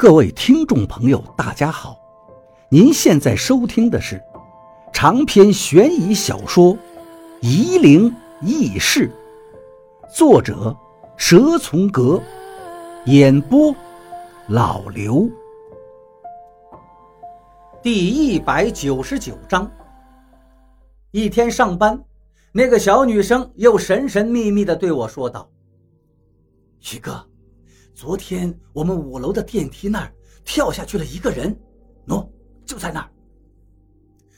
各位听众朋友，大家好！您现在收听的是长篇悬疑小说《夷陵轶事》，作者蛇从阁，演播老刘。第一百九十九章。一天上班，那个小女生又神神秘秘的对我说道：“徐哥。”昨天我们五楼的电梯那儿跳下去了一个人，喏，就在那儿。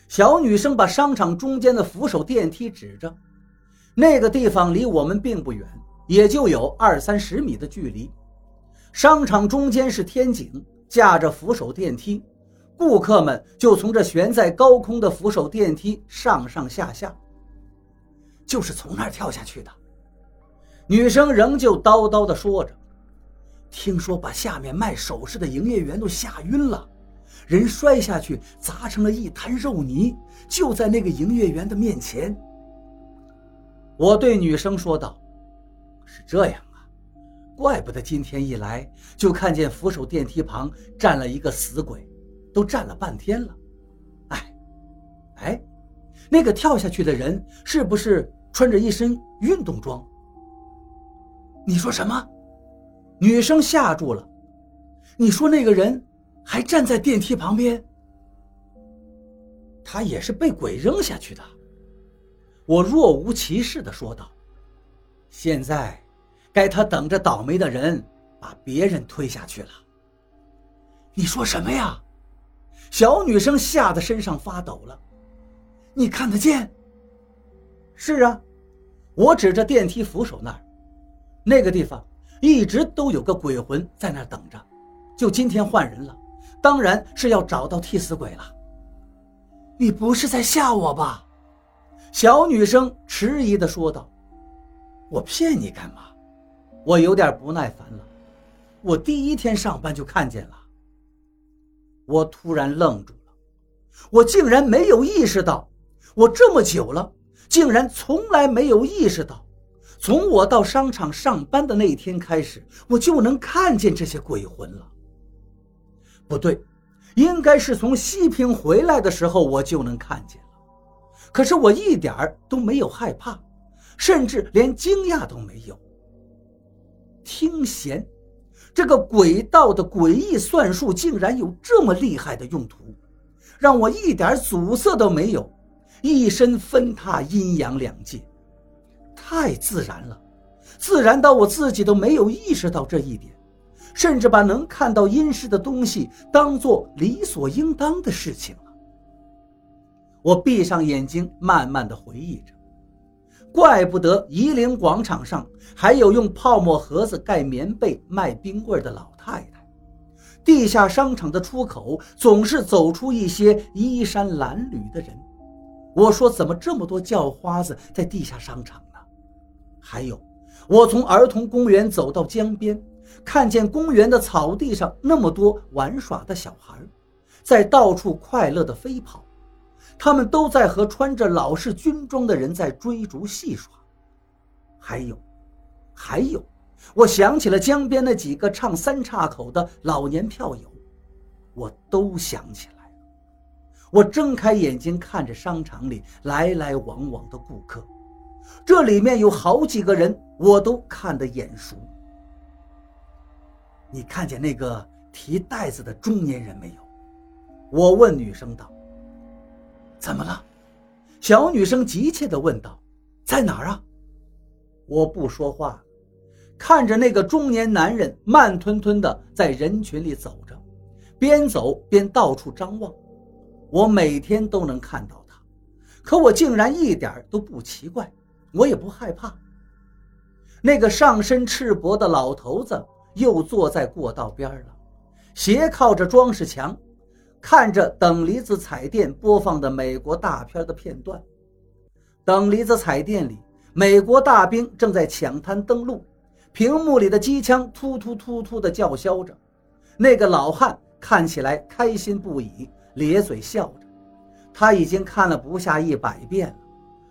小女生把商场中间的扶手电梯指着，那个地方离我们并不远，也就有二三十米的距离。商场中间是天井，架着扶手电梯，顾客们就从这悬在高空的扶手电梯上上下下，就是从那儿跳下去的。女生仍旧叨叨地说着。听说把下面卖首饰的营业员都吓晕了，人摔下去砸成了一滩肉泥，就在那个营业员的面前。我对女生说道：“是这样啊，怪不得今天一来就看见扶手电梯旁站了一个死鬼，都站了半天了。哎，哎，那个跳下去的人是不是穿着一身运动装？你说什么？”女生吓住了，你说那个人还站在电梯旁边？他也是被鬼扔下去的。我若无其事的说道：“现在，该他等着倒霉的人把别人推下去了。”你说什么呀？小女生吓得身上发抖了。你看得见？是啊，我指着电梯扶手那儿，那个地方。一直都有个鬼魂在那儿等着，就今天换人了，当然是要找到替死鬼了。你不是在吓我吧？小女生迟疑地说道。我骗你干嘛？我有点不耐烦了。我第一天上班就看见了。我突然愣住了，我竟然没有意识到，我这么久了，竟然从来没有意识到。从我到商场上班的那一天开始，我就能看见这些鬼魂了。不对，应该是从西平回来的时候我就能看见了。可是我一点儿都没有害怕，甚至连惊讶都没有。听弦，这个鬼道的诡异算术竟然有这么厉害的用途，让我一点阻塞都没有，一身分踏阴阳两界。太自然了，自然到我自己都没有意识到这一点，甚至把能看到阴湿的东西当做理所应当的事情了。我闭上眼睛，慢慢的回忆着，怪不得夷陵广场上还有用泡沫盒子盖棉被卖冰棍的老太太，地下商场的出口总是走出一些衣衫褴褛的人。我说，怎么这么多叫花子在地下商场？还有，我从儿童公园走到江边，看见公园的草地上那么多玩耍的小孩，在到处快乐地飞跑，他们都在和穿着老式军装的人在追逐戏耍。还有，还有，我想起了江边那几个唱三岔口的老年票友，我都想起来了。我睁开眼睛看着商场里来来往往的顾客。这里面有好几个人，我都看得眼熟。你看见那个提袋子的中年人没有？我问女生道。怎么了？小女生急切地问道。在哪儿啊？我不说话，看着那个中年男人慢吞吞地在人群里走着，边走边到处张望。我每天都能看到他，可我竟然一点都不奇怪。我也不害怕。那个上身赤膊的老头子又坐在过道边了，斜靠着装饰墙，看着等离子彩电播放的美国大片的片段。等离子彩电里，美国大兵正在抢滩登陆，屏幕里的机枪突突突突地叫嚣着。那个老汉看起来开心不已，咧嘴笑着。他已经看了不下一百遍了，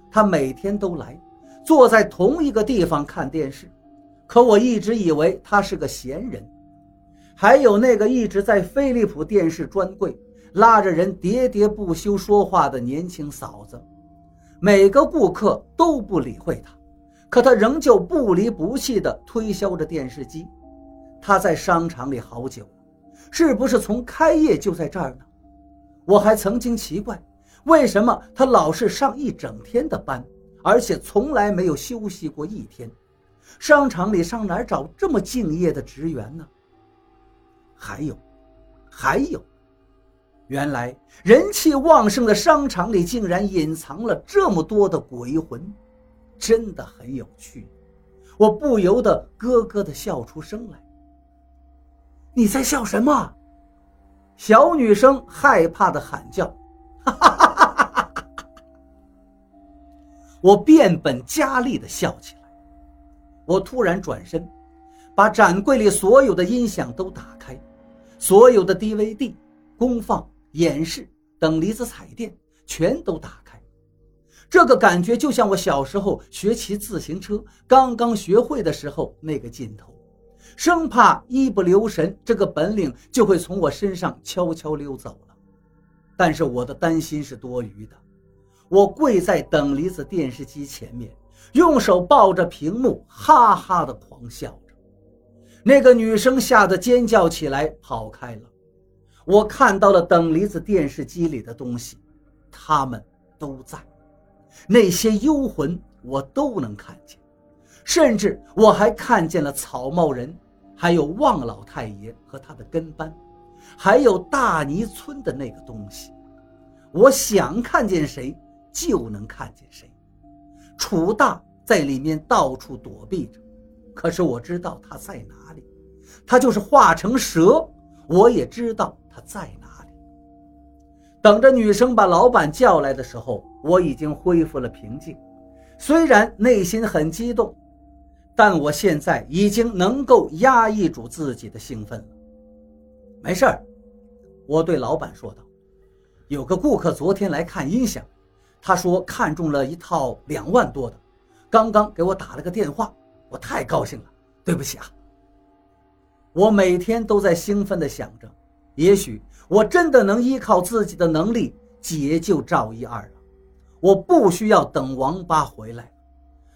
他每天都来。坐在同一个地方看电视，可我一直以为他是个闲人。还有那个一直在飞利浦电视专柜拉着人喋喋不休说话的年轻嫂子。每个顾客都不理会他，可他仍旧不离不弃地推销着电视机。他在商场里好久了，是不是从开业就在这儿呢？我还曾经奇怪，为什么他老是上一整天的班，而且从来没有休息过一天。商场里上哪找这么敬业的职员呢？还有，还有。原来人气旺盛的商场里竟然隐藏了这么多的鬼魂，真的很有趣。我不由得咯咯的笑出声来。你在笑什么？小女生害怕的喊叫。哈哈哈！我变本加厉的笑起来。我突然转身，把展柜里所有的音响都打开，所有的 DVD 公放。演示等离子彩电全都打开，这个感觉就像我小时候学骑自行车刚刚学会的时候那个劲头，生怕一不留神这个本领就会从我身上悄悄溜走了。但是我的担心是多余的，我跪在等离子电视机前面，用手抱着屏幕，哈哈的狂笑着。那个女生吓得尖叫起来，跑开了。我看到了等离子电视机里的东西，他们都在，那些幽魂我都能看见，甚至我还看见了草帽人，还有望老太爷和他的跟班，还有大泥村的那个东西。我想看见谁就能看见谁。楚大在里面到处躲避着，可是我知道他在哪里，他就是化成蛇，我也知道。他在哪里？等着女生把老板叫来的时候，我已经恢复了平静。虽然内心很激动，但我现在已经能够压抑住自己的兴奋了。没事儿，我对老板说道：“有个顾客昨天来看音响，他说看中了一套两万多的，刚刚给我打了个电话，我太高兴了。对不起啊。”我每天都在兴奋地想着。也许我真的能依靠自己的能力解救赵一二了，我不需要等王八回来。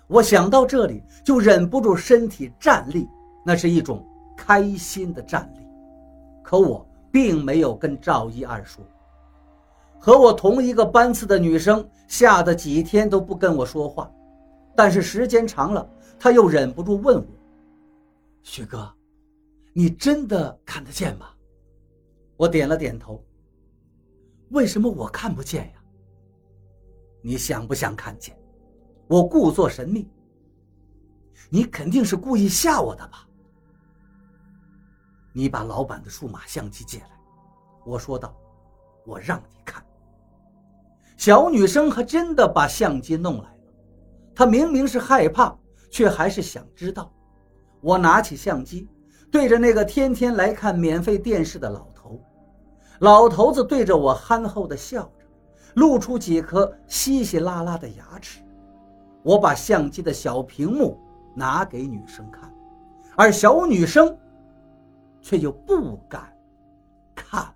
我想到这里就忍不住身体站立，那是一种开心的站立。可我并没有跟赵一二说。和我同一个班次的女生吓得几天都不跟我说话，但是时间长了，她又忍不住问我：“徐哥，你真的看得见吗？”我点了点头。为什么我看不见呀？你想不想看见？我故作神秘。你肯定是故意吓我的吧？你把老板的数码相机借来，我说道。我让你看。小女生还真的把相机弄来了。她明明是害怕，却还是想知道。我拿起相机，对着那个天天来看免费电视的老头。老头子对着我憨厚地笑着，露出几颗稀稀拉拉的牙齿。我把相机的小屏幕拿给女生看，而小女生却又不敢看。